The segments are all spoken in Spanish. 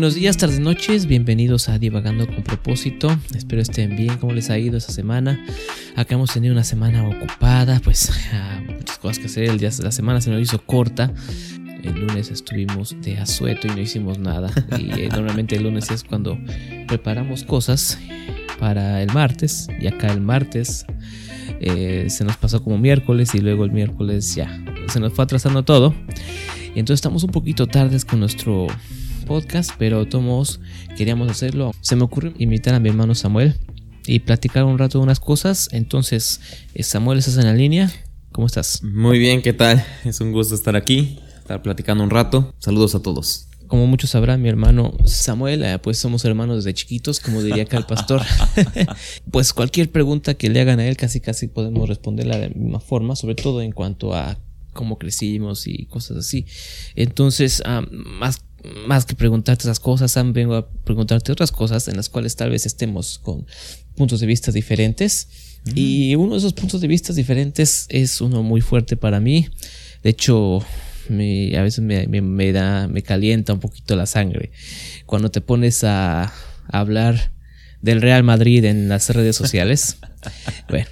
buenos días, tardes, noches. Bienvenidos a Divagando con propósito. Espero estén bien. ¿Cómo les ha ido esta semana? Acá hemos tenido una semana ocupada, pues ah, muchas cosas que hacer. El día, la semana se nos hizo corta. El lunes estuvimos de asueto y no hicimos nada. Y eh, normalmente el lunes es cuando preparamos cosas para el martes. Y acá el martes eh, se nos pasó como miércoles y luego el miércoles ya se nos fue atrasando todo. Y entonces estamos un poquito tardes con nuestro podcast, pero todos queríamos hacerlo. Se me ocurrió invitar a mi hermano Samuel y platicar un rato de unas cosas. Entonces, eh, Samuel, ¿estás en la línea? ¿Cómo estás? Muy bien, ¿qué tal? Es un gusto estar aquí, estar platicando un rato. Saludos a todos. Como muchos sabrán, mi hermano Samuel, eh, pues somos hermanos desde chiquitos, como diría acá el pastor. pues cualquier pregunta que le hagan a él, casi casi podemos responderla de la misma forma, sobre todo en cuanto a cómo crecimos y cosas así. Entonces, ah, más más que preguntarte esas cosas, Sam, vengo a preguntarte otras cosas en las cuales tal vez estemos con puntos de vista diferentes. Y uno de esos puntos de vista diferentes es uno muy fuerte para mí. De hecho, me, a veces me, me, da, me calienta un poquito la sangre. Cuando te pones a, hablar del Real Madrid en las redes sociales. bueno,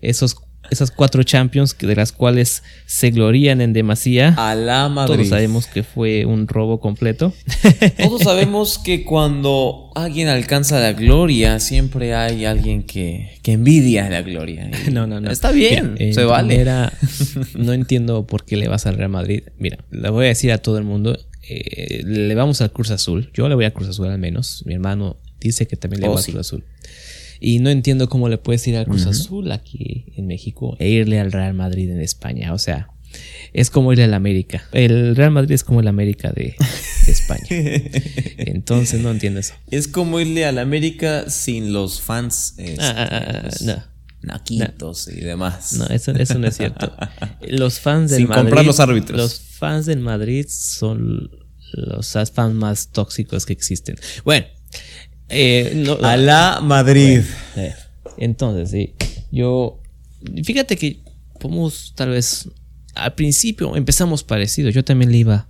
esos esas cuatro Champions de las cuales se glorían en demasía. A la Madrid. Todos sabemos que fue un robo completo. Todos sabemos que cuando alguien alcanza la gloria, siempre hay alguien que, que envidia la gloria. no, no, no. Está bien, se vale. no entiendo por qué le vas al Real Madrid. Mira, le voy a decir a todo el mundo, eh, le vamos al Cruz Azul. Yo le voy a Cruz Azul al menos. Mi hermano dice que también le oh, va al Cruz Azul. Y no entiendo cómo le puedes ir al Cruz Azul aquí en México e irle al Real Madrid en España. O sea, es como ir al América. El Real Madrid es como el América de, España. Entonces no entiendo eso. Es como irle al América sin los fans. Este, ah, ah, ah, pues, no. Naquitos y demás. No, eso, no es cierto. Los fans del Sin comprar los árbitros. Los fans del Madrid son los fans más tóxicos que existen. Bueno, eh, a la Madrid. Eh, entonces, sí. Yo. Fíjate que podemos tal vez. Al principio empezamos parecido. Yo también le iba.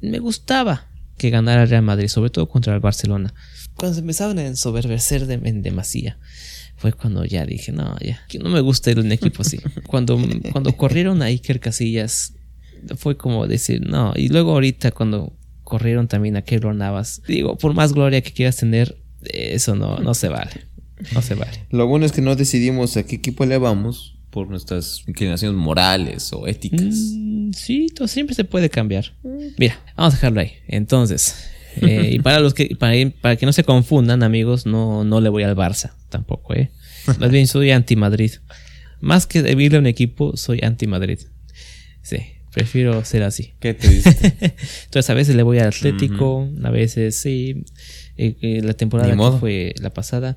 Me gustaba que ganara Real Madrid, sobre todo contra el Barcelona. Cuando se empezaban a ensoberbecer de, en demasía, fue cuando ya dije, no, ya, que no me gusta ir un equipo así. cuando, cuando corrieron a Iker Casillas, fue como decir, no. Y luego ahorita cuando corrieron también a Keylor Navas, digo, por más gloria que quieras tener, eso no, no se vale. No se vale. Lo bueno es que no decidimos a qué equipo le vamos por nuestras inclinaciones morales o éticas. Mm, sí, todo siempre se puede cambiar. Mira, vamos a dejarlo ahí. Entonces, eh, y para los que para, para, que no se confundan, amigos, no, no le voy al Barça tampoco, ¿eh? Más bien soy anti-Madrid. Más que debido a un equipo, soy anti-Madrid. Sí, prefiero ser así. ¿Qué te dice? Entonces, a veces le voy al Atlético, a veces sí. Eh, eh, la temporada que fue la pasada,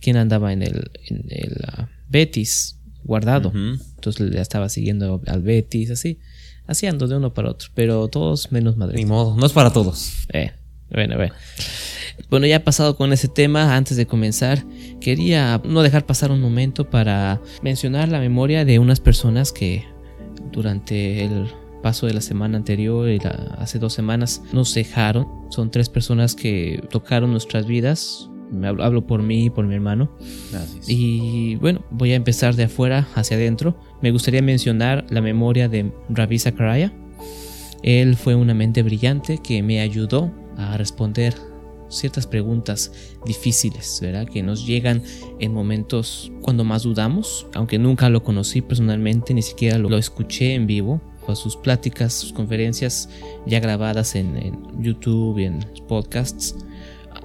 ¿quién andaba en el, en el ah, Betis guardado? Entonces le estaba siguiendo al Betis, así, haciendo de uno para otro, pero todos menos Madrid. Ni modo, no es para todos. Eh, bueno, bueno. Bueno, ya pasado con ese tema, antes de comenzar, quería no dejar pasar un momento para mencionar la memoria de unas personas que durante el paso de la semana anterior y hace dos semanas nos dejaron. Son tres personas que tocaron nuestras vidas. Me hablo, por mí y por mi hermano. Y bueno, voy a empezar de afuera hacia adentro. Me gustaría mencionar la memoria de Ravi Zachariah. Él fue una mente brillante que me ayudó a responder ciertas preguntas difíciles, ¿verdad? Que nos llegan en momentos cuando más dudamos, aunque nunca lo conocí personalmente, ni siquiera lo escuché en vivo, sus pláticas, sus conferencias ya grabadas en, YouTube y en podcasts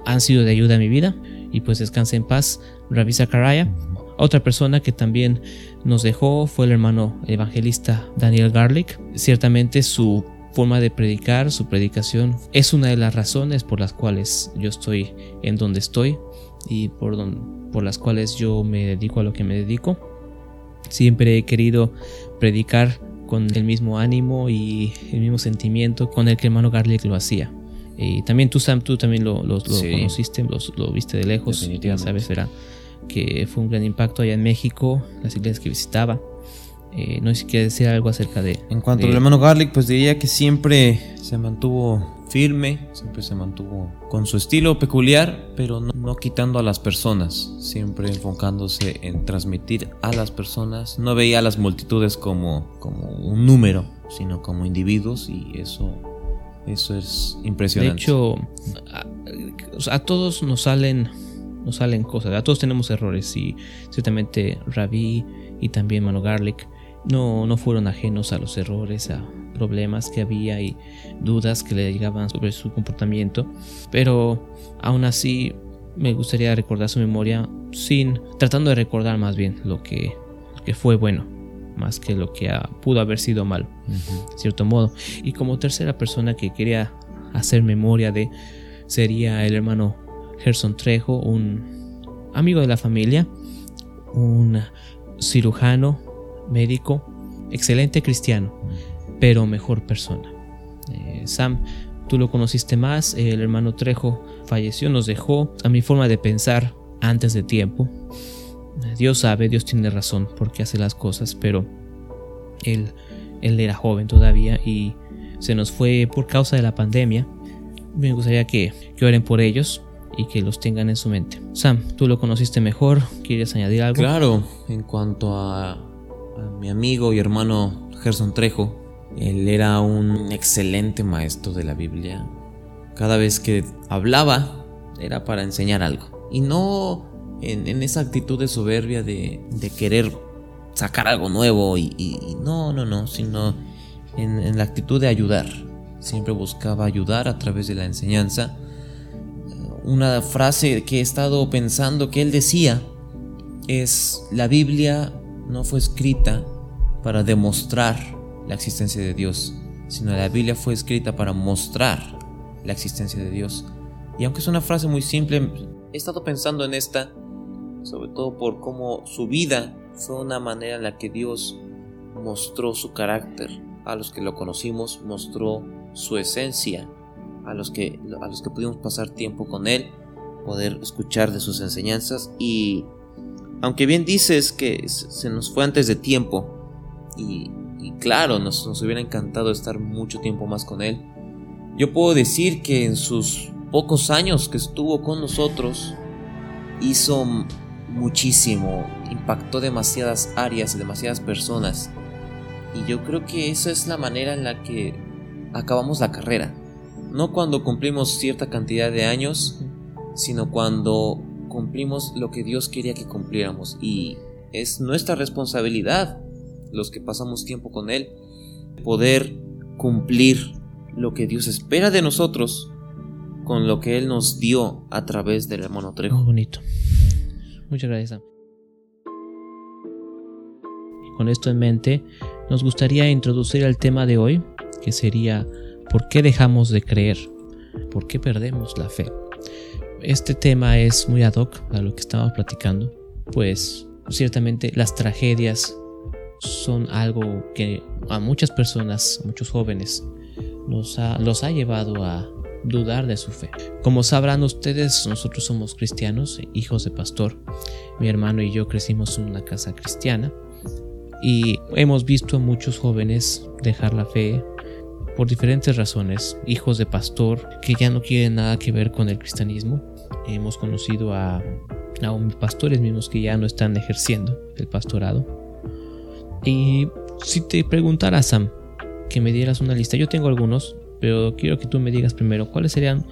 han sido de ayuda a mi vida y pues descanse en paz Ravi Zachariah. Otra persona que también nos dejó fue el hermano evangelista Daniel Garlic. Ciertamente su forma de predicar, su predicación es una de las razones por las cuales yo estoy en donde estoy y por, por las cuales yo me dedico a lo que me dedico. Siempre he querido predicar con el mismo ánimo y el mismo sentimiento con el que el hermano Garlic lo hacía. Y también tú, Sam, tú también lo, conociste, lo, viste de lejos, ya sabes, era que fue un gran impacto allá en México, las iglesias que visitaba. Eh, no sé si decir algo acerca de... En cuanto de- al hermano Garlic, pues diría que siempre se mantuvo firme, siempre se mantuvo con su estilo peculiar, pero no, no quitando a las personas, siempre enfocándose en transmitir a las personas. No veía a las multitudes como, como un número, sino como individuos y eso, eso es De impresionante. hecho, a, o sea, a todos nos salen, nos salen cosas, a todos tenemos errores y ciertamente Ravi y también Mano Garlic no, no fueron ajenos a los errores, a problemas que había y dudas que le llegaban sobre su comportamiento, pero aún así me gustaría recordar su memoria sin tratando de recordar más bien lo que, lo que fue bueno, más que lo que pudo haber sido malo de cierto modo. Y como tercera persona que quería hacer memoria de sería el hermano Gerson Trejo, un amigo de la familia, un cirujano, médico, excelente cristiano, pero mejor persona. Eh, Sam, tú lo conociste más, el hermano Trejo falleció, nos dejó a mi forma de pensar antes de tiempo. Eh, Dios sabe, Dios tiene razón por qué hace las cosas, pero él, él era joven todavía y se nos fue por causa de la pandemia. Me gustaría que, que oren por ellos y que los tengan en su mente. Sam, tú lo conociste mejor, ¿quieres añadir algo? Claro, en cuanto a, mi amigo y hermano Gerson Trejo, él era un excelente maestro de la Biblia. Cada vez que hablaba era para enseñar algo. Y no en, esa actitud de soberbia de, querer sacar algo nuevo y, no, no, no, sino en la actitud de ayudar. Siempre buscaba ayudar a través de la enseñanza. Una frase que he estado pensando que él decía es la Biblia no fue escrita para demostrar la existencia de Dios, sino la Biblia fue escrita para mostrar la existencia de Dios. Y aunque es una frase muy simple, he estado pensando en esta, sobre todo por cómo su vida fue una manera en la que Dios mostró su carácter. A los que lo conocimos, mostró su esencia. A los que, a los que pudimos pasar tiempo con Él, poder escuchar de sus enseñanzas y aunque bien dices que se nos fue antes de tiempo y, y claro, nos, nos hubiera encantado estar mucho tiempo más con él, yo puedo decir que en sus pocos años que estuvo con nosotros hizo muchísimo, impactó demasiadas áreas, demasiadas personas y yo creo que esa es la manera en la que acabamos la carrera. No cuando cumplimos cierta cantidad de años, sino cuando cumplimos lo que Dios quería que cumpliéramos. Y es nuestra responsabilidad, los que pasamos tiempo con Él, poder cumplir lo que Dios espera de nosotros con lo que Él nos dio a través del hermano Muy Trejo. bonito. Muchas gracias. Con esto en mente, nos gustaría introducir el tema de hoy, que sería ¿por qué dejamos de creer? ¿Por qué perdemos la fe? Este tema es muy ad hoc a lo que estamos platicando, pues ciertamente las tragedias son algo que a muchas personas, a muchos jóvenes, los ha llevado a dudar de su fe. Como sabrán ustedes, nosotros somos cristianos, hijos de pastor. Mi hermano y yo crecimos en una casa cristiana y hemos visto a muchos jóvenes dejar la fe por diferentes razones, hijos de pastor que ya no quieren nada que ver con el cristianismo. Hemos conocido a, pastores mismos que ya no están ejerciendo el pastorado. Y si te preguntara, Sam, que me dieras una lista, yo tengo algunos, pero quiero que tú me digas primero cuáles serían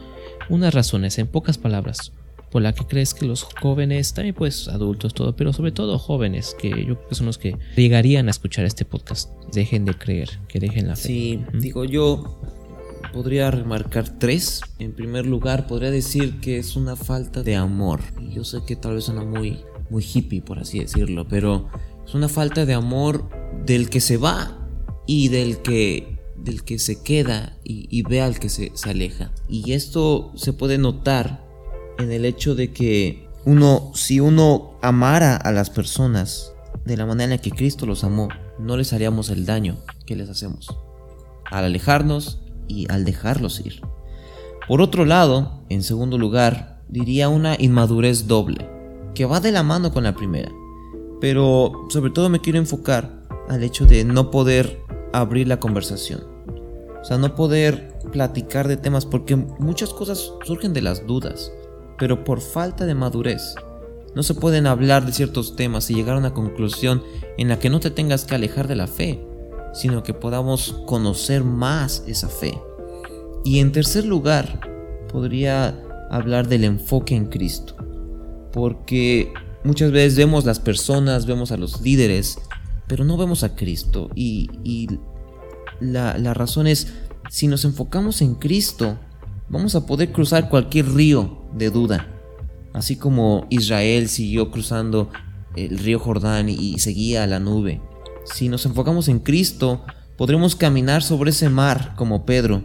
unas razones, en pocas palabras, por la que crees que los jóvenes, también pues adultos, todo, pero sobre todo jóvenes, que yo creo que son los que llegarían a escuchar este podcast, dejen de creer, que dejen la fe. Sí, digo yo, podría remarcar tres. En primer lugar, podría decir que es una falta de amor. Y Yo sé que tal vez suena muy, muy hippie, por así decirlo, pero es una falta de amor del que se va y del que, del que se queda y, y ve al que se, se aleja. Y esto se puede notar en el hecho de que uno, si uno amara a las personas de la manera en la que Cristo los amó, no les haríamos el daño que les hacemos al alejarnos y al dejarlos ir. Por otro lado, en segundo lugar, diría una inmadurez doble, que va de la mano con la primera. Pero sobre todo me quiero enfocar al hecho de no poder abrir la conversación. O sea, no poder platicar de temas porque muchas cosas surgen de las dudas, pero por falta de madurez. No se pueden hablar de ciertos temas y llegar a una conclusión en la que no te tengas que alejar de la fe, sino que podamos conocer más esa fe. Y en tercer lugar, podría hablar del enfoque en Cristo. Porque muchas veces vemos las personas, vemos a los líderes, pero no vemos a Cristo. Y, la, la razón es, si nos enfocamos en Cristo, vamos a poder cruzar cualquier río de duda. Así como Israel siguió cruzando el río Jordán y seguía a la nube. Si nos enfocamos en Cristo, podremos caminar sobre ese mar como Pedro.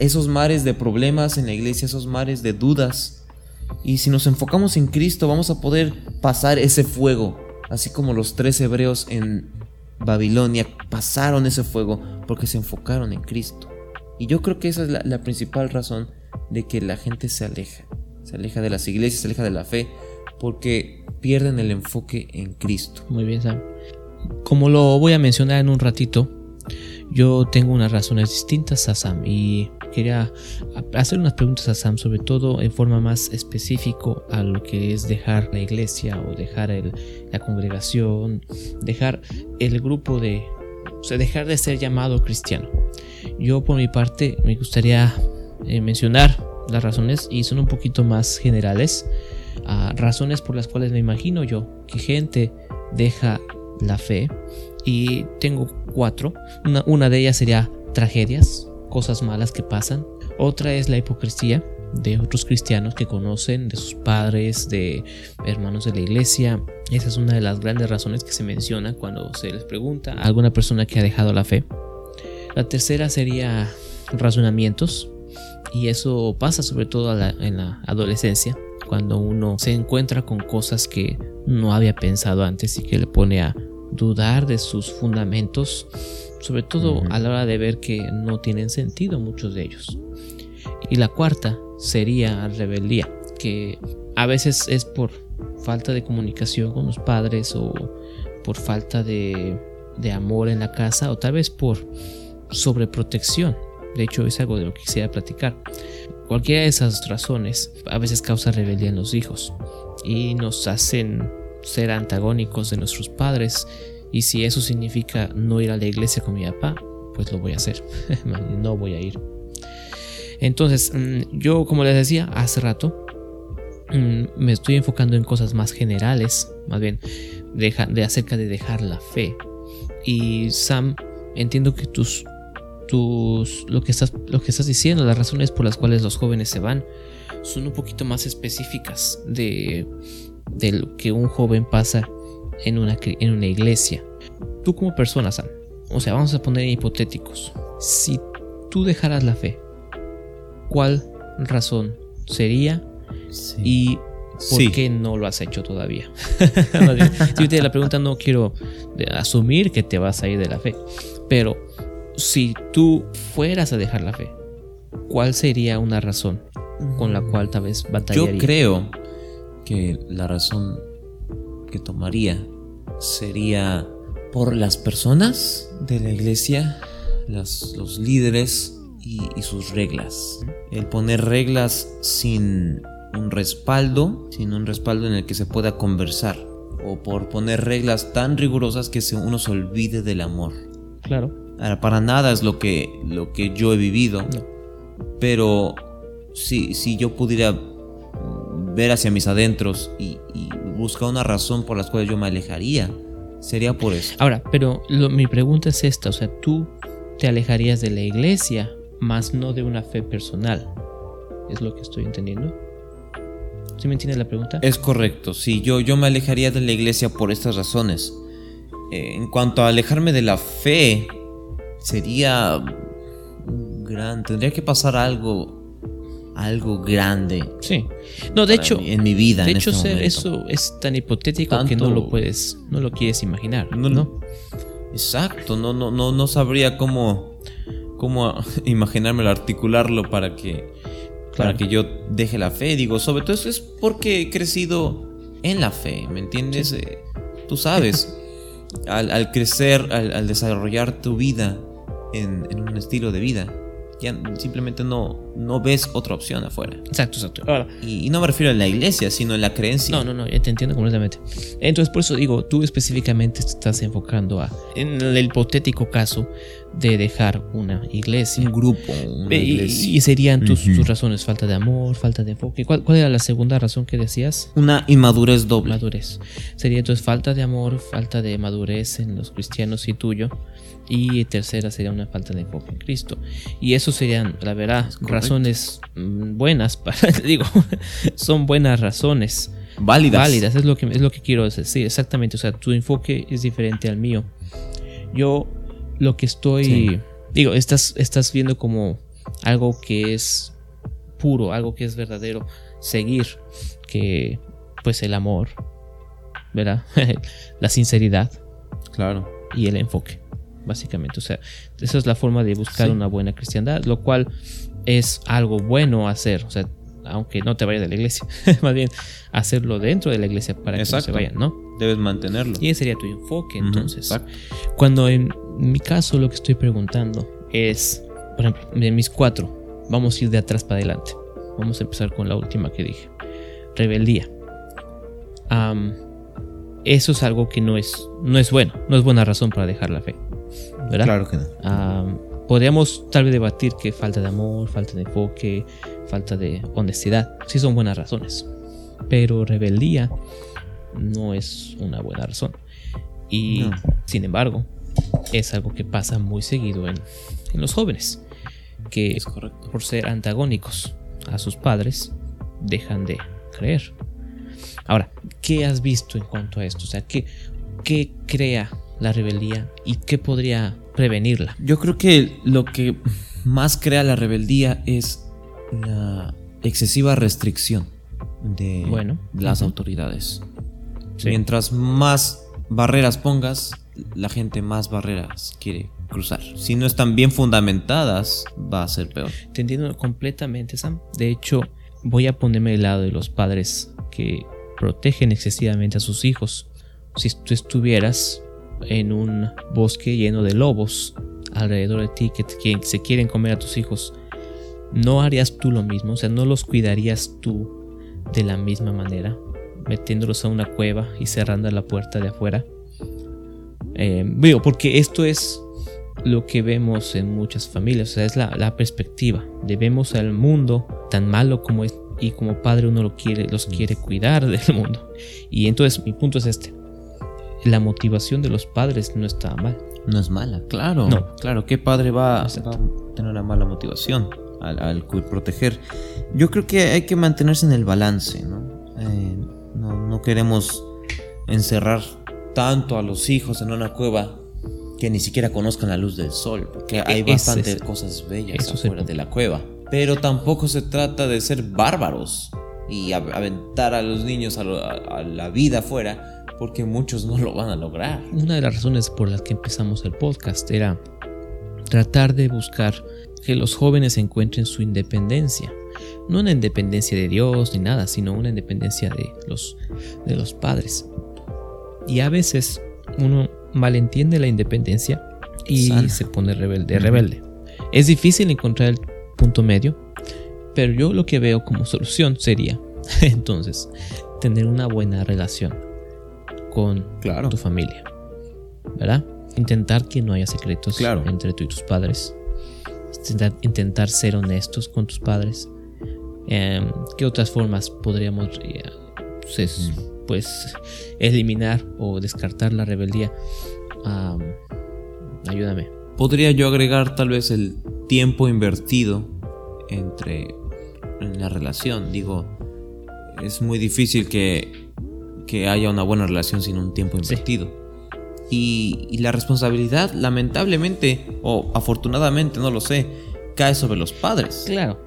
Esos mares de problemas en la iglesia, esos mares de dudas. Y si nos enfocamos en Cristo, vamos a poder pasar ese fuego. Así como los tres hebreos en Babilonia pasaron ese fuego porque se enfocaron en Cristo. Y yo creo que esa es la, principal razón de que la gente se aleja. Se aleja de las iglesias, se aleja de la fe, porque pierden el enfoque en Cristo. Muy bien, Sam. Como lo voy a mencionar en un ratito, yo tengo unas razones distintas a Sam y quería hacer unas preguntas a Sam, sobre todo en forma más específico a lo que es dejar la iglesia o dejar la congregación, dejar el grupo de, o sea, dejar de ser llamado cristiano. Yo por mi parte me gustaría eh, mencionar las razones y son un poquito más generales. Ah, razones por las cuales me imagino yo que gente deja la fe y tengo cuatro. Una, una de ellas sería tragedias, cosas malas que pasan. Otra es la hipocresía de otros cristianos que conocen, de sus padres, de hermanos de la iglesia. Esa es una de las grandes razones que se menciona cuando se les pregunta a alguna persona que ha dejado la fe. La tercera sería razonamientos y eso pasa sobre todo en la adolescencia cuando uno se encuentra con cosas que no había pensado antes y que le pone a dudar de sus fundamentos, sobre todo a la hora de ver que no tienen sentido muchos de ellos. Y la cuarta sería rebeldía, que a veces es por falta de comunicación con los padres o por falta de, de amor en la casa o tal vez por sobreprotección. De hecho, es algo de lo que quisiera platicar. Cualquiera de esas razones a veces causa rebeldía en los hijos y nos hacen ser antagónicos de nuestros padres. Y si eso significa no ir a la iglesia con mi papá, pues lo voy a hacer. no voy a ir. Entonces, mm, yo como les decía hace rato, mm, me estoy enfocando en cosas más generales, más bien de acerca de dejar la fe. Y Sam, entiendo que tus tus, lo, que estás, lo que estás diciendo, las razones por las cuales los jóvenes se van, son un poquito más específicas de, de lo que un joven pasa en una, en una iglesia. Tú como persona, Sam, o sea, vamos a poner hipotéticos. Si tú dejaras la fe, ¿cuál razón sería? Y ¿Por qué no lo has hecho todavía? si te la pregunta, no quiero asumir que te vas a ir de la fe, pero si tú fueras a dejar la fe, ¿cuál sería una razón con la cual tal vez batallaría? Yo creo que la razón que tomaría sería por las personas de la iglesia, los líderes y, y sus reglas. El poner reglas sin un respaldo, sin un respaldo en el que se pueda conversar. O por poner reglas tan rigurosas que uno se olvide del amor. Claro para nada es lo que, lo que yo he vivido. Pero si, si yo pudiera ver hacia mis adentros y, buscar una razón por las cuales yo me alejaría, sería por eso. Ahora, pero mi pregunta es esta, o sea, tú te alejarías de la iglesia, más no de una fe personal. ¿Es lo que estoy entendiendo? ¿Sí me entiendes la pregunta? Es correcto, sí, yo, yo me alejaría de la iglesia por estas razones. Eh, en cuanto a alejarme de la fe, sería gran, tendría que pasar algo algo grande. Sí. No, de hecho, en mi vida. De hecho, este eso es tan hipotético que no lo puedes, no lo quieres imaginar, ¿no? Exacto. No, no, no, no sabría cómo, cómo imaginármelo, articularlo para que, para que yo deje la fe. Digo, sobre todo eso es porque he crecido en la fe, ¿me entiendes? Eh, tú sabes. al, crecer, al, desarrollar tu vida en, en un estilo de vida, ya simplemente no, no ves otra opción afuera. Exacto, exacto. y, no me refiero a la iglesia, sino en la creencia. No, no, no, te entiendo completamente. Entonces, por eso digo, tú específicamente te estás enfocando a, en el hipotético caso de dejar una iglesia. Un grupo. y, serían tus, razones, falta de amor, falta de enfoque. ¿Cuál, ¿Cuál, era la segunda razón que decías? Una inmadurez doble. Madurez. Sería entonces falta de amor, falta de madurez en los cristianos y tuyo y tercera sería una falta de enfoque en Cristo. Y eso serían, la verdad, razones mm, buenas para, digo, son buenas razones. Válidas. Válidas, es lo que, es lo que quiero decir. exactamente. O sea, tu enfoque es diferente al mío. Yo lo que estoy, digo, estás, estás viendo como algo que es puro, algo que es verdadero, seguir, que pues el amor, ¿verdad? la sinceridad. Claro. Y el enfoque básicamente. O sea, esa es la forma de buscar una buena cristiandad, lo cual es algo bueno hacer. O sea, aunque no te vayas de la iglesia, más bien hacerlo dentro de la iglesia para que no se vayan, ¿no? Debes mantenerlo. Y ese sería tu enfoque, entonces. Cuando en mi caso lo que estoy preguntando es, por ejemplo, de mis cuatro, vamos a ir de atrás para adelante. Vamos a empezar con la última que dije. Rebeldía. eso es algo que no es, no es bueno, no es buena razón para dejar la fe. Claro que no. podríamos tal vez debatir que falta de amor, falta de enfoque, falta de honestidad. Sí son buenas razones. Pero rebeldía no es una buena razón. Y sin embargo, es algo que pasa muy seguido en, los jóvenes. Que por ser antagónicos a sus padres, dejan de creer. Ahora, ¿qué has visto en cuanto a esto? O sea, ¿qué, qué crea la rebeldía y qué podría prevenirla? Yo creo que lo que más crea la rebeldía es la excesiva restricción de las autoridades. Mientras más barreras pongas, la gente más barreras quiere cruzar. Si no están bien fundamentadas, va a ser peor. Te entiendo completamente, Sam. De hecho, voy a ponerme del lado de los padres que protegen excesivamente a sus hijos. Si tú estuvieras en un bosque lleno de lobos alrededor de ti que, se quieren comer a tus hijos, ¿no harías tú lo mismo? O sea, ¿no los cuidarías tú de la misma manera? Metiéndolos a una cueva y cerrando la puerta de afuera. Eh, porque esto es lo que vemos en muchas familias, o sea, es la, perspectiva de vemos al mundo tan malo como es y como padre uno lo quiere, los quiere cuidar del mundo. Y entonces mi punto es este la motivación de los padres no está mal. No es mala, claro. No. Claro, ¿qué padre va, a tener una mala motivación al, proteger? Yo creo que hay que mantenerse en el balance, ¿no? Eh, no, queremos encerrar tanto a los hijos en una cueva que ni siquiera conozcan la luz del sol, porque hay e-, bastantes cosas bellas afuera de la cueva. Pero tampoco se trata de ser bárbaros y aventar a los niños a, a la vida afuera porque muchos no lo van a lograr. Una de las razones por las que empezamos el podcast era tratar de buscar que los jóvenes encuentren su independencia. No una independencia de Dios ni nada, sino una independencia de los, de los padres. Y a veces uno malentiende la independencia y se pone rebelde, rebelde. Es difícil encontrar el punto medio, pero yo lo que veo como solución sería entonces tener una buena relación con tu familia. ¿Verdad? Intentar que no haya secretos entre tú y tus padres. Intentar, ser honestos con tus padres. Em, ¿Qué otras formas podríamos eh, pues, pues, eliminar o descartar la rebeldía? ayúdame. Podría yo agregar tal vez el tiempo invertido entre en la relación. Digo, es muy difícil que que haya una buena relación sin un tiempo invertido. Y, la responsabilidad, lamentablemente, o afortunadamente, no lo sé, cae sobre los padres. Claro.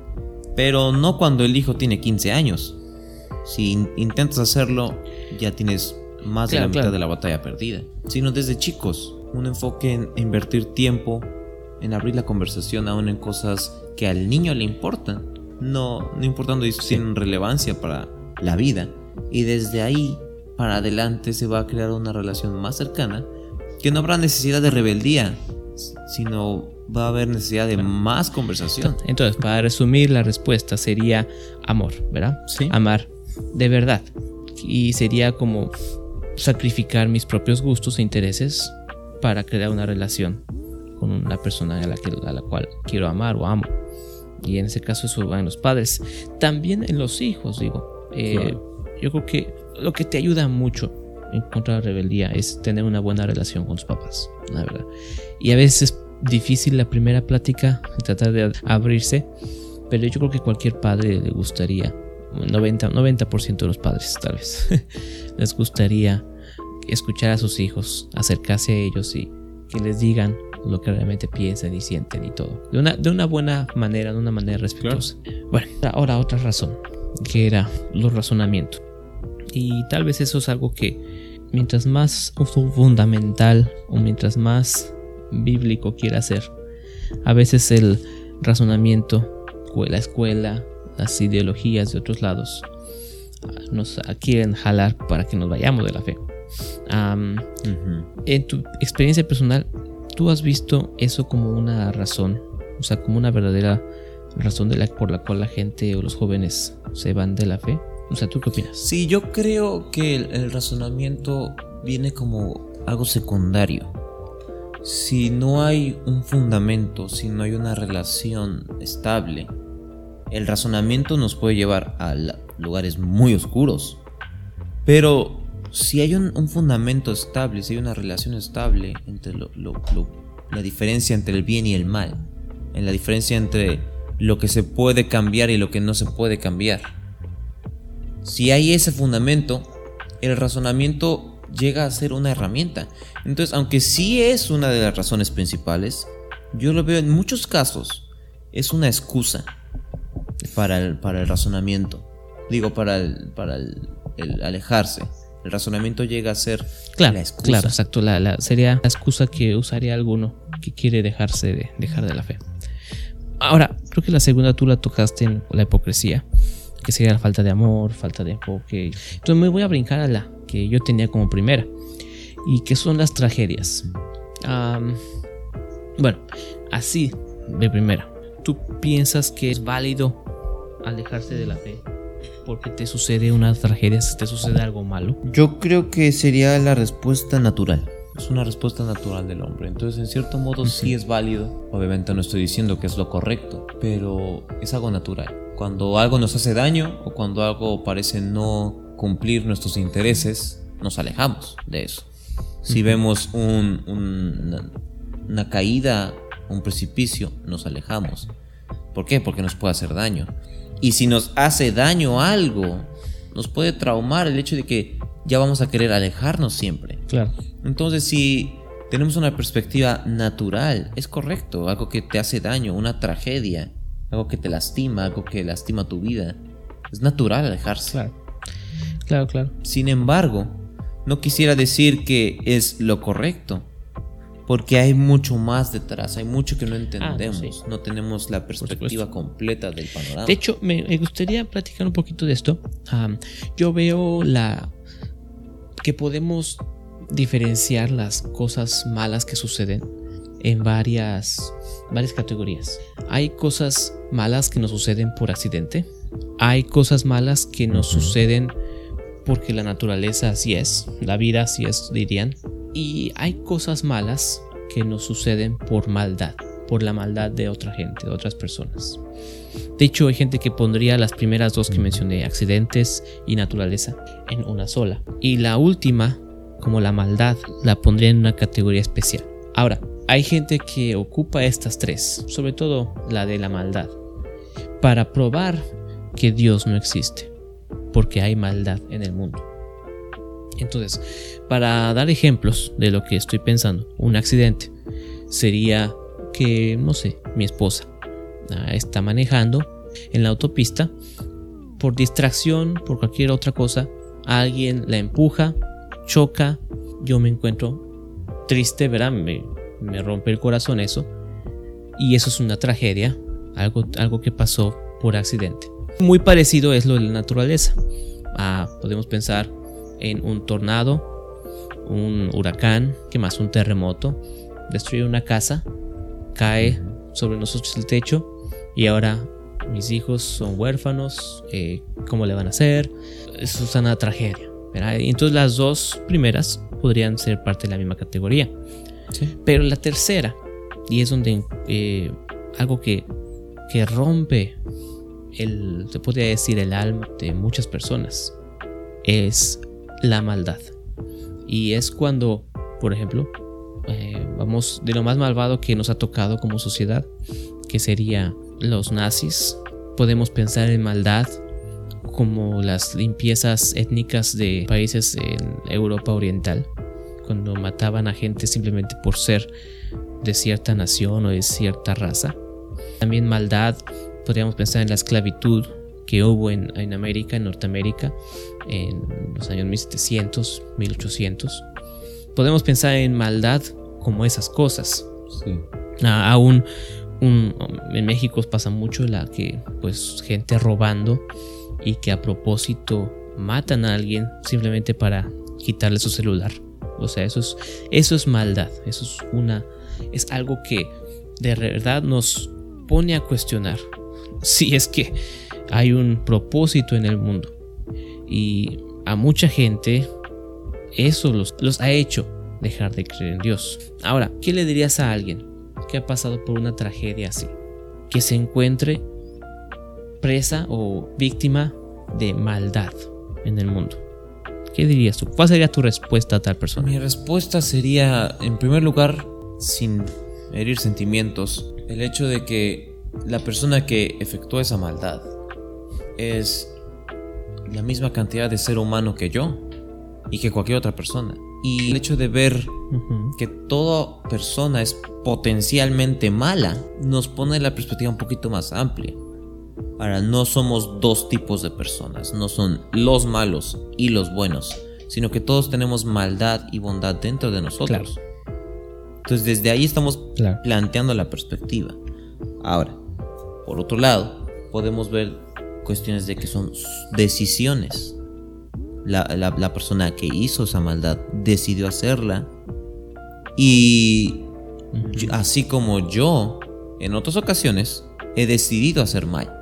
Pero no cuando el hijo tiene 15 años. Si intentas hacerlo, ya tienes más de la mitad de la batalla perdida. Sino desde chicos, un enfoque en invertir tiempo, en abrir la conversación aún en cosas que al niño le importan. No, no importando si tienen relevancia para la vida. Y desde ahí para adelante se va a crear una relación más cercana que no habrá necesidad de rebeldía, sino va a haber necesidad de más conversación. Entonces, para resumir, la respuesta sería amor, ¿verdad? Sí. Amar de verdad. Y sería como sacrificar mis propios gustos e intereses para crear una relación con una persona a la, que, a la cual quiero amar o amo. Y en ese caso eso va en los padres. También en los hijos, digo. Eh, yo creo que lo que te ayuda mucho en contra de la rebeldía es tener una buena relación con tus papás, la verdad. Y a veces es difícil la primera plática, tratar de abrirse, pero yo creo que cualquier padre le gustaría, 90%, 90 de los padres tal vez, les gustaría escuchar a sus hijos, acercarse a ellos y que les digan lo que realmente piensan y sienten y todo. De una, de una buena manera, de una manera respetuosa. Bueno, ahora otra razón, que era los razonamientos. Y tal vez eso es algo que mientras más fundamental o mientras más bíblico quiera ser, a veces el razonamiento, la escuela, las ideologías de otros lados nos quieren jalar para que nos vayamos de la fe. En tu experiencia personal, ¿tú has visto eso como una razón? O sea, como una verdadera razón de la, por la cual la gente o los jóvenes se van de la fe? O sea, ¿tú qué opinas? Sí, yo creo que el, razonamiento viene como algo secundario. Si no hay un fundamento, si no hay una relación estable, el razonamiento nos puede llevar a lugares muy oscuros. Pero si hay un, fundamento estable, si hay una relación estable entre la diferencia entre el bien y el mal, en la diferencia entre lo que se puede cambiar y lo que no se puede cambiar. Si hay ese fundamento, el razonamiento llega a ser una herramienta. Entonces, aunque sí es una de las razones principales, yo lo veo en muchos casos, es una excusa para el, para el razonamiento. Digo, para para el alejarse. El razonamiento llega a ser claro, la excusa. Claro, exacto. La, sería la excusa que usaría alguno que quiere dejarse de dejar de la fe. Ahora, creo que la segunda tú la tocaste en la hipocresía, que sería la falta de amor, falta de enfoque. Entonces me voy a brincar a la que yo tenía como primera, y que son las tragedias. bueno, así de primera. ¿Tú piensas que es válido alejarse de la fe porque te sucede una tragedia, si te sucede algo malo? Yo creo que sería la respuesta natural. Es una respuesta natural del hombre. Entonces, en cierto modo, sí es válido. Obviamente no estoy diciendo que es lo correcto, pero es algo natural. Cuando algo nos hace daño o cuando algo parece no cumplir nuestros intereses, nos alejamos de eso. Si vemos una, una caída, un precipicio, nos alejamos. ¿Por qué? Porque nos puede hacer daño. Y si nos hace daño algo, nos puede traumar el hecho de que ya vamos a querer alejarnos siempre. Claro. Entonces, si tenemos una perspectiva natural, es correcto, algo que te hace daño, una tragedia, algo que te lastima, algo que lastima tu vida, es natural alejarse. Claro. Claro, claro. Sin embargo, no quisiera decir que es lo correcto, porque hay mucho más detrás, hay mucho que no ah, entendemos, no tenemos la perspectiva completa del panorama. De hecho, me, gustaría platicar un poquito de esto. yo veo la que podemos diferenciar las cosas malas que suceden en varias, varias categorías. Hay cosas malas que nos suceden por accidente. Hay cosas malas que nos suceden porque la naturaleza así es, la vida así es, dirían. Y hay cosas malas que nos suceden por maldad, por la maldad de otra gente, de otras personas. De hecho, hay gente que pondría las primeras dos que mencioné, accidentes y naturaleza, en una sola. Y la última, como la maldad, la pondría en una categoría especial. Ahora, hay gente que ocupa estas tres, sobre todo la de la maldad, para probar que Dios no existe, porque hay maldad en el mundo. Entonces, para dar ejemplos de lo que estoy pensando, un accidente sería que, no sé, mi esposa ah, está manejando en la autopista, por distracción, por cualquier otra cosa, alguien la empuja, choca, yo me encuentro triste, ¿verdad? Me, me rompe el corazón eso. Y eso es una tragedia, algo, algo que pasó por accidente. Muy parecido es lo de la naturaleza. Ah, podemos pensar en un tornado, un huracán, ¿qué más? Un terremoto, destruye una casa, cae sobre nosotros el techo y ahora mis hijos son huérfanos, eh, ¿cómo le van a hacer? Eso es una tragedia. Entonces las dos primeras podrían ser parte de la misma categoría. Pero la tercera, y es donde eh, algo que, que rompe el, se podría decir, el alma de muchas personas, es la maldad. Y es cuando, por ejemplo, eh, vamos de lo más malvado que nos ha tocado como sociedad, que sería los nazis. Podemos pensar en maldad como las limpiezas étnicas de países en Europa Oriental, cuando mataban a gente simplemente por ser de cierta nación o de cierta raza. También maldad, podríamos pensar en la esclavitud que hubo en, en América, en Norteamérica, en los años 1700, 1800. Podemos pensar en maldad como esas cosas. Sí. aún en México pasa mucho la que pues gente robando y que a propósito matan a alguien simplemente para quitarle su celular. O sea, eso es, eso es maldad. Eso es una. Es algo que de verdad nos pone a cuestionar si es que hay un propósito en el mundo. Y a mucha gente eso los, los ha hecho dejar de creer en Dios. Ahora, ¿qué le dirías a alguien que ha pasado por una tragedia así? Que se encuentre presa o víctima de maldad en el mundo. ¿Qué dirías tú? ¿Cuál sería tu respuesta a tal persona? Mi respuesta sería, en primer lugar, sin herir sentimientos, el hecho de que la persona que efectuó esa maldad es la misma cantidad de ser humano que yo y que cualquier otra persona. Y el hecho de ver que toda persona es potencialmente mala nos pone la perspectiva un poquito más amplia. Ahora, no somos dos tipos de personas, no son los malos y los buenos, sino que todos tenemos maldad y bondad dentro de nosotros. Entonces, desde ahí estamos planteando la perspectiva. Ahora, por otro lado, podemos ver cuestiones de que son decisiones. La, persona que hizo esa maldad decidió hacerla. Y así como yo, en otras ocasiones, he decidido hacer mal.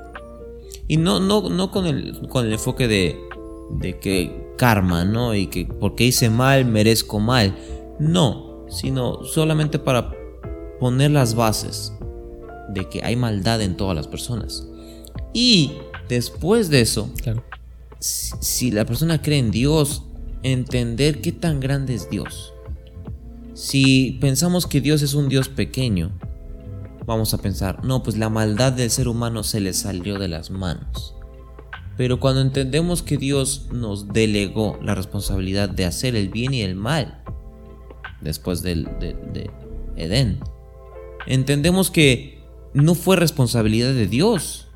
Y no, no, no con, el, con el enfoque de, de que karma, ¿no? Y que porque hice mal, merezco mal. No, sino solamente para poner las bases de que hay maldad en todas las personas. Y después de eso, si, la persona cree en Dios, entender qué tan grande es Dios. Si pensamos que Dios es un Dios pequeño, vamos a pensar, no, pues la maldad del ser humano se le salió de las manos. Pero cuando entendemos que Dios nos delegó la responsabilidad de hacer el bien y el mal, después del, de, Edén, entendemos que no fue responsabilidad de Dios,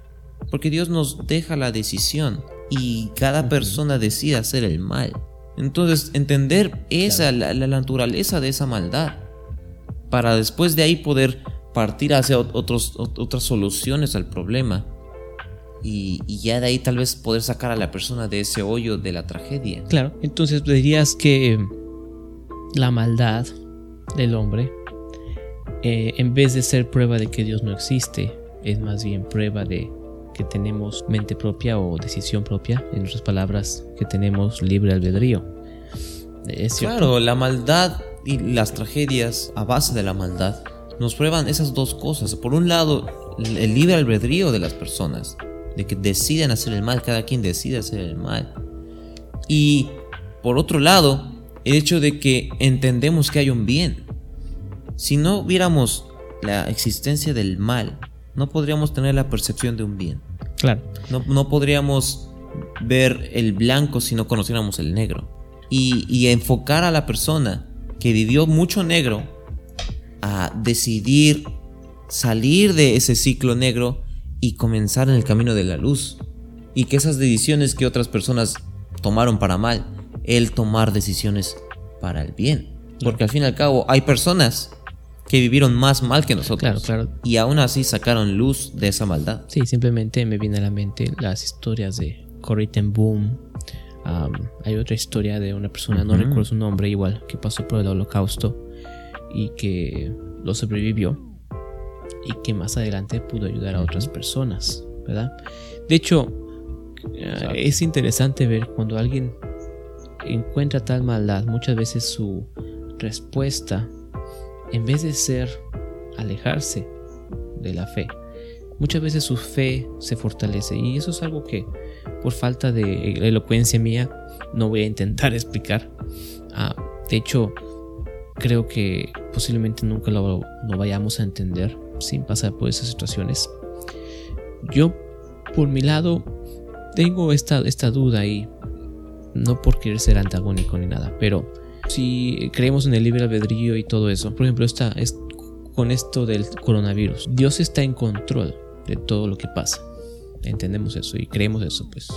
porque Dios nos deja la decisión y cada persona decide hacer el mal. Entonces, entender esa, la, naturaleza de esa maldad, para después de ahí poder partir hacia otros, otras soluciones al problema. Y, ya de ahí tal vez poder sacar a la persona de ese hoyo de la tragedia. Claro, entonces dirías que la maldad del hombre, eh, en vez de ser prueba de que Dios no existe, es más bien prueba de que tenemos mente propia o decisión propia, en otras palabras, que tenemos libre albedrío. claro, la maldad y las tragedias a base de la maldad nos prueban esas dos cosas. Por un lado, el libre albedrío de las personas, de que deciden hacer el mal, cada quien decide hacer el mal. Y por otro lado, el hecho de que entendemos que hay un bien. Si no viéramos la existencia del mal, no podríamos tener la percepción de un bien. Claro. No, no podríamos ver el blanco si no conociéramos el negro. Y, y enfocar a la persona que vivió mucho negro a decidir salir de ese ciclo negro y comenzar en el camino de la luz. Y que esas decisiones que otras personas tomaron para mal, él tomar decisiones para el bien. Porque al fin y al cabo hay personas que vivieron más mal que nosotros. Y aún así sacaron luz de esa maldad. Sí, simplemente me viene a la mente las historias de Corrie ten Boom hay otra historia de una persona, no recuerdo su nombre, igual, que pasó por el holocausto y que lo sobrevivió y que más adelante pudo ayudar a otras personas, ¿verdad? De hecho, eh, es interesante ver cuando alguien encuentra tal maldad, muchas veces su respuesta, en vez de ser alejarse de la fe, muchas veces su fe se fortalece y eso es algo que por falta de elocuencia mía no voy a intentar explicar. Ah, de hecho, creo que posiblemente nunca lo, vayamos a entender sin pasar por esas situaciones. Yo, por mi lado, tengo esta, esta duda y no por querer ser antagónico ni nada, pero si creemos en el libre albedrío y todo eso, por ejemplo, esta, es, con esto del coronavirus, Dios está en control de todo lo que pasa. Entendemos eso y creemos eso, pues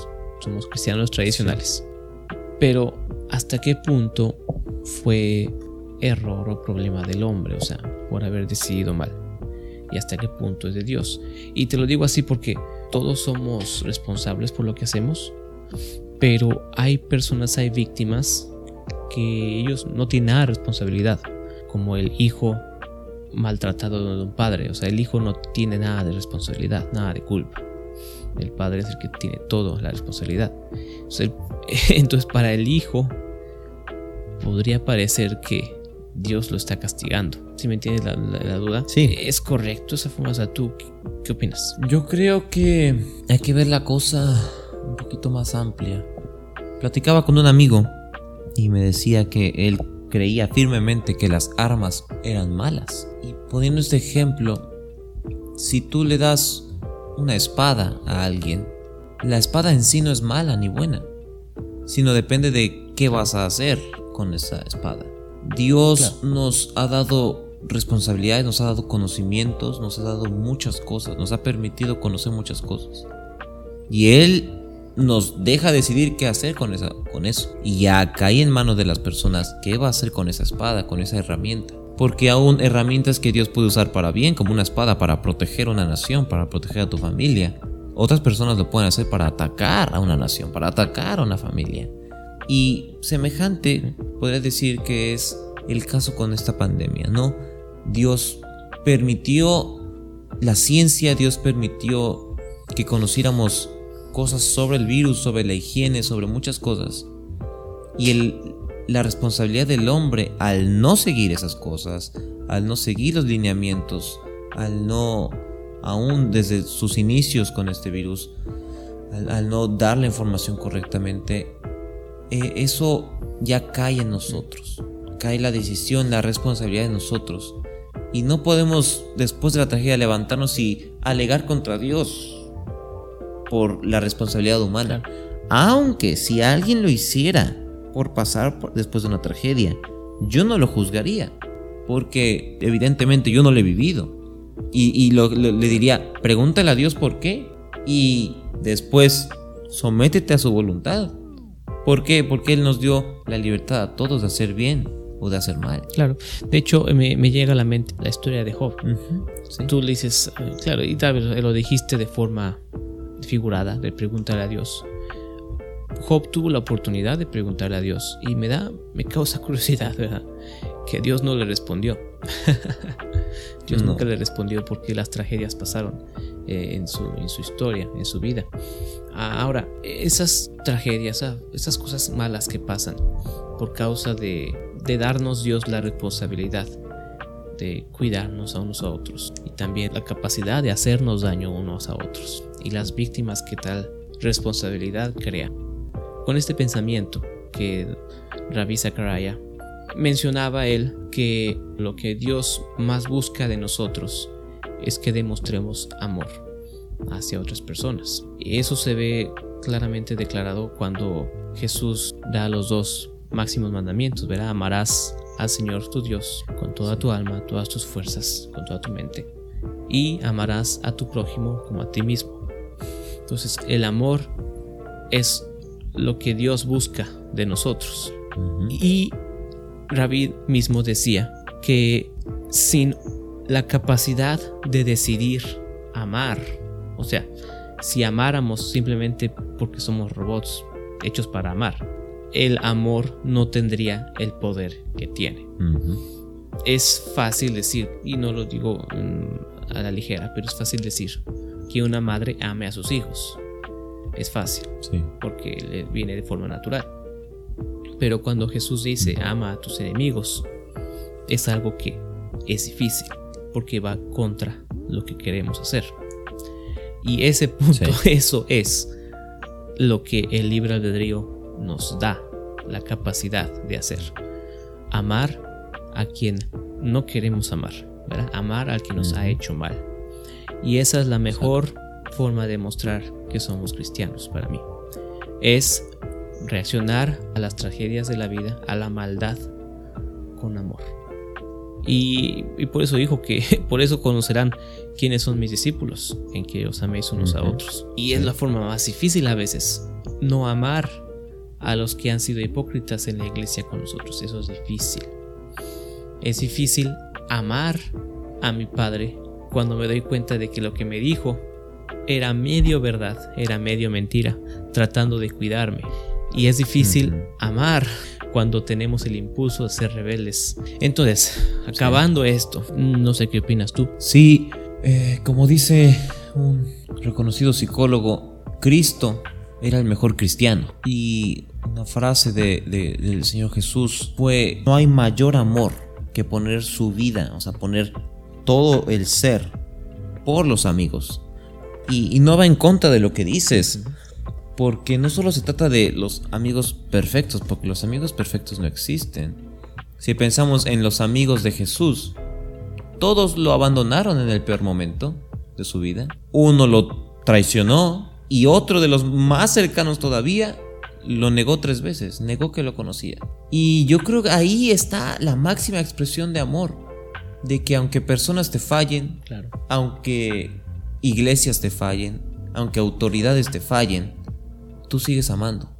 somos cristianos tradicionales. Pero hasta qué punto fue error o problema del hombre, o sea, por haber decidido mal. Y hasta qué punto es de Dios. Y te lo digo así porque todos somos responsables por lo que hacemos, pero hay personas, hay víctimas que ellos no tienen nada de responsabilidad, como el hijo maltratado de un padre, o sea, el hijo no tiene nada de responsabilidad, nada de culpa. El padre es el que tiene toda la responsabilidad. Entonces, para el hijo podría parecer que Dios lo está castigando. Si me entiendes la, duda? Sí. ¿Es correcto esa forma? O sea, ¿tú qué, opinas? Yo creo que hay que ver la cosa un poquito más amplia. Platicaba con un amigo y me decía que él creía firmemente que las armas eran malas. Y poniendo este ejemplo, si tú le das una espada a alguien, la espada en sí no es mala ni buena, sino depende de qué vas a hacer con esa espada. Dios nos ha dado responsabilidades, nos ha dado conocimientos, nos ha dado muchas cosas, nos ha permitido conocer muchas cosas. Y Él nos deja decidir qué hacer con, esa, con eso. Y ya cae en manos de las personas qué va a hacer con esa espada, con esa herramienta. Porque aún herramientas que Dios puede usar para bien, como una espada para proteger una nación, para proteger a tu familia, otras personas lo pueden hacer para atacar a una nación, para atacar a una familia. Y semejante podría decir que es el caso con esta pandemia, ¿no? Dios permitió la ciencia, Dios permitió que conociéramos cosas sobre el virus, sobre la higiene, sobre muchas cosas. Y el, la responsabilidad del hombre al no seguir esas cosas, al no seguir los lineamientos, al no, aún desde sus inicios con este virus, al, no dar la información correctamente, eh, eso ya cae en nosotros. Cae la decisión, la responsabilidad de nosotros. Y no podemos, después de la tragedia, levantarnos y alegar contra Dios por la responsabilidad humana. Aunque si alguien lo hiciera por pasar después de una tragedia, yo no lo juzgaría. Porque evidentemente yo no lo he vivido. Y, le diría, pregúntale a Dios por qué. Y después, sométete a su voluntad. ¿Por qué? Porque Él nos dio la libertad a todos de hacer bien o de hacer mal. Claro, de hecho me, llega a la mente la historia de Job. Tú le dices, eh, claro, y tal vez lo dijiste de forma figurada, de preguntarle a Dios. Job tuvo la oportunidad de preguntarle a Dios y me da, me causa curiosidad, ¿verdad? Que Dios no le respondió. Dios nunca le respondió porque las tragedias pasaron eh, en, su, en su historia, en su vida. Ahora, esas tragedias, ah, esas cosas malas que pasan por causa de, de darnos Dios la responsabilidad de cuidarnos a unos a otros y también la capacidad de hacernos daño unos a otros y las víctimas que tal responsabilidad crea. Con este pensamiento que Rabbi Zachariah mencionaba él que lo que Dios más busca de nosotros es que demostremos amor hacia otras personas. Y eso se ve claramente declarado cuando Jesús da los dos máximos mandamientos, ¿verdad? Amarás al Señor tu Dios con toda tu alma, todas tus fuerzas, con toda tu mente. Y amarás a tu prójimo como a ti mismo. Entonces el amor es lo que Dios busca de nosotros. Y David mismo decía que sin la capacidad de decidir amar, o sea, si amáramos simplemente porque somos robots, hechos para amar, el amor no tendría el poder que tiene. Es fácil decir, y no lo digo a la ligera, pero es fácil decir que una madre ame a sus hijos. Es fácil, porque le viene de forma natural. Pero cuando Jesús dice, ama a tus enemigos, es algo que es difícil, porque va contra lo que queremos hacer. Y ese punto, eso es lo que el libre albedrío nos da la capacidad de hacer. Amar a quien no queremos amar, amar al que nos ha hecho mal. Y esa es la mejor forma de mostrar que somos cristianos para mí. Es reaccionar a las tragedias de la vida, a la maldad, con amor. Y, por eso dijo que por eso conocerán quiénes son mis discípulos, en que os améis unos a otros. Y es la forma más difícil a veces, no amar a los que han sido hipócritas en la iglesia con nosotros. Eso es difícil. Es difícil amar a mi padre cuando me doy cuenta de que lo que me dijo era medio verdad, era medio mentira, tratando de cuidarme. Y es difícil amar cuando tenemos el impulso de ser rebeldes. Entonces, acabando esto, no sé qué opinas tú. Sí, eh, como dice un reconocido psicólogo, Cristo era el mejor cristiano. Y una frase del Señor Jesús fue, no hay mayor amor que poner su vida, o sea, poner todo el ser por los amigos. Y, no va en contra de lo que dices. Porque no solo se trata de los amigos perfectos, porque los amigos perfectos no existen. Si pensamos en los amigos de Jesús, todos lo abandonaron en el peor momento de su vida. Uno lo traicionó y otro de los más cercanos todavía lo negó tres veces, negó que lo conocía. Y yo creo que ahí está la máxima expresión de amor, de que aunque personas te fallen, aunque iglesias te fallen, aunque autoridades te fallen, tú sigues amando.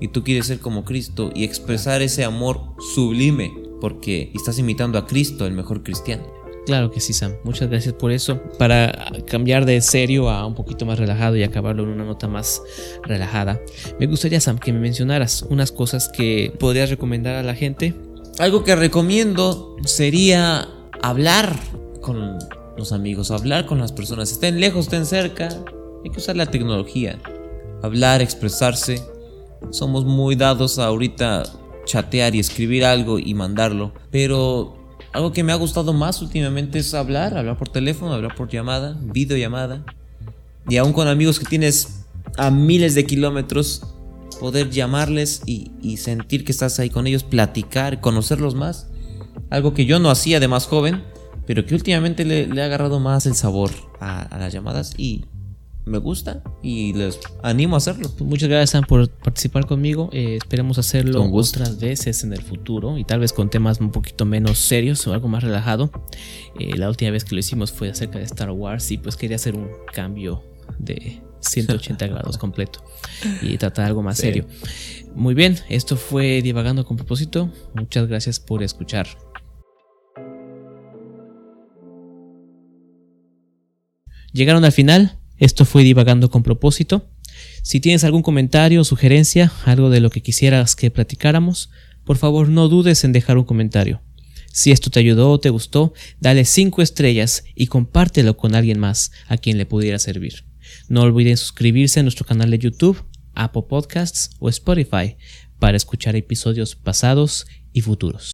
Y tú quieres ser como Cristo y expresar ese amor sublime, porque estás imitando a Cristo, el mejor cristiano. Claro que sí, Sam. Muchas gracias por eso. Para cambiar de serio a un poquito más relajado y acabarlo en una nota más relajada, me gustaría, Sam, que me mencionaras unas cosas que podrías recomendar a la gente. Algo que recomiendo sería hablar con los amigos, hablar con las personas. Estén lejos, estén cerca. Hay que usar la tecnología. Hablar, expresarse. Somos muy dados a ahorita chatear y escribir algo y mandarlo. Pero algo que me ha gustado más últimamente es hablar, hablar por teléfono, hablar por llamada, videollamada. Y aún con amigos que tienes a miles de kilómetros, poder llamarles y, sentir que estás ahí con ellos, platicar, conocerlos más. Algo que yo no hacía de más joven, pero que últimamente le, le ha agarrado más el sabor a, a las llamadas y me gusta y les animo a hacerlo. Pues muchas gracias Sam por participar conmigo. Eh, esperemos hacerlo otras veces en el futuro y tal vez con temas un poquito menos serios o algo más relajado. Eh, la última vez que lo hicimos fue acerca de Star Wars y pues quería hacer un cambio de 180 grados completo y tratar algo más serio. Muy bien, esto fue Divagando con propósito. Muchas gracias por escuchar. Llegaron al final. Esto fue divagando con propósito. Si tienes algún comentario sugerencia, algo de lo que quisieras que platicáramos, por favor no dudes en dejar un comentario. Si esto te ayudó o te gustó, dale 5 estrellas y compártelo con alguien más a quien le pudiera servir. No olviden suscribirse a nuestro canal de YouTube, Apple Podcasts o Spotify para escuchar episodios pasados y futuros.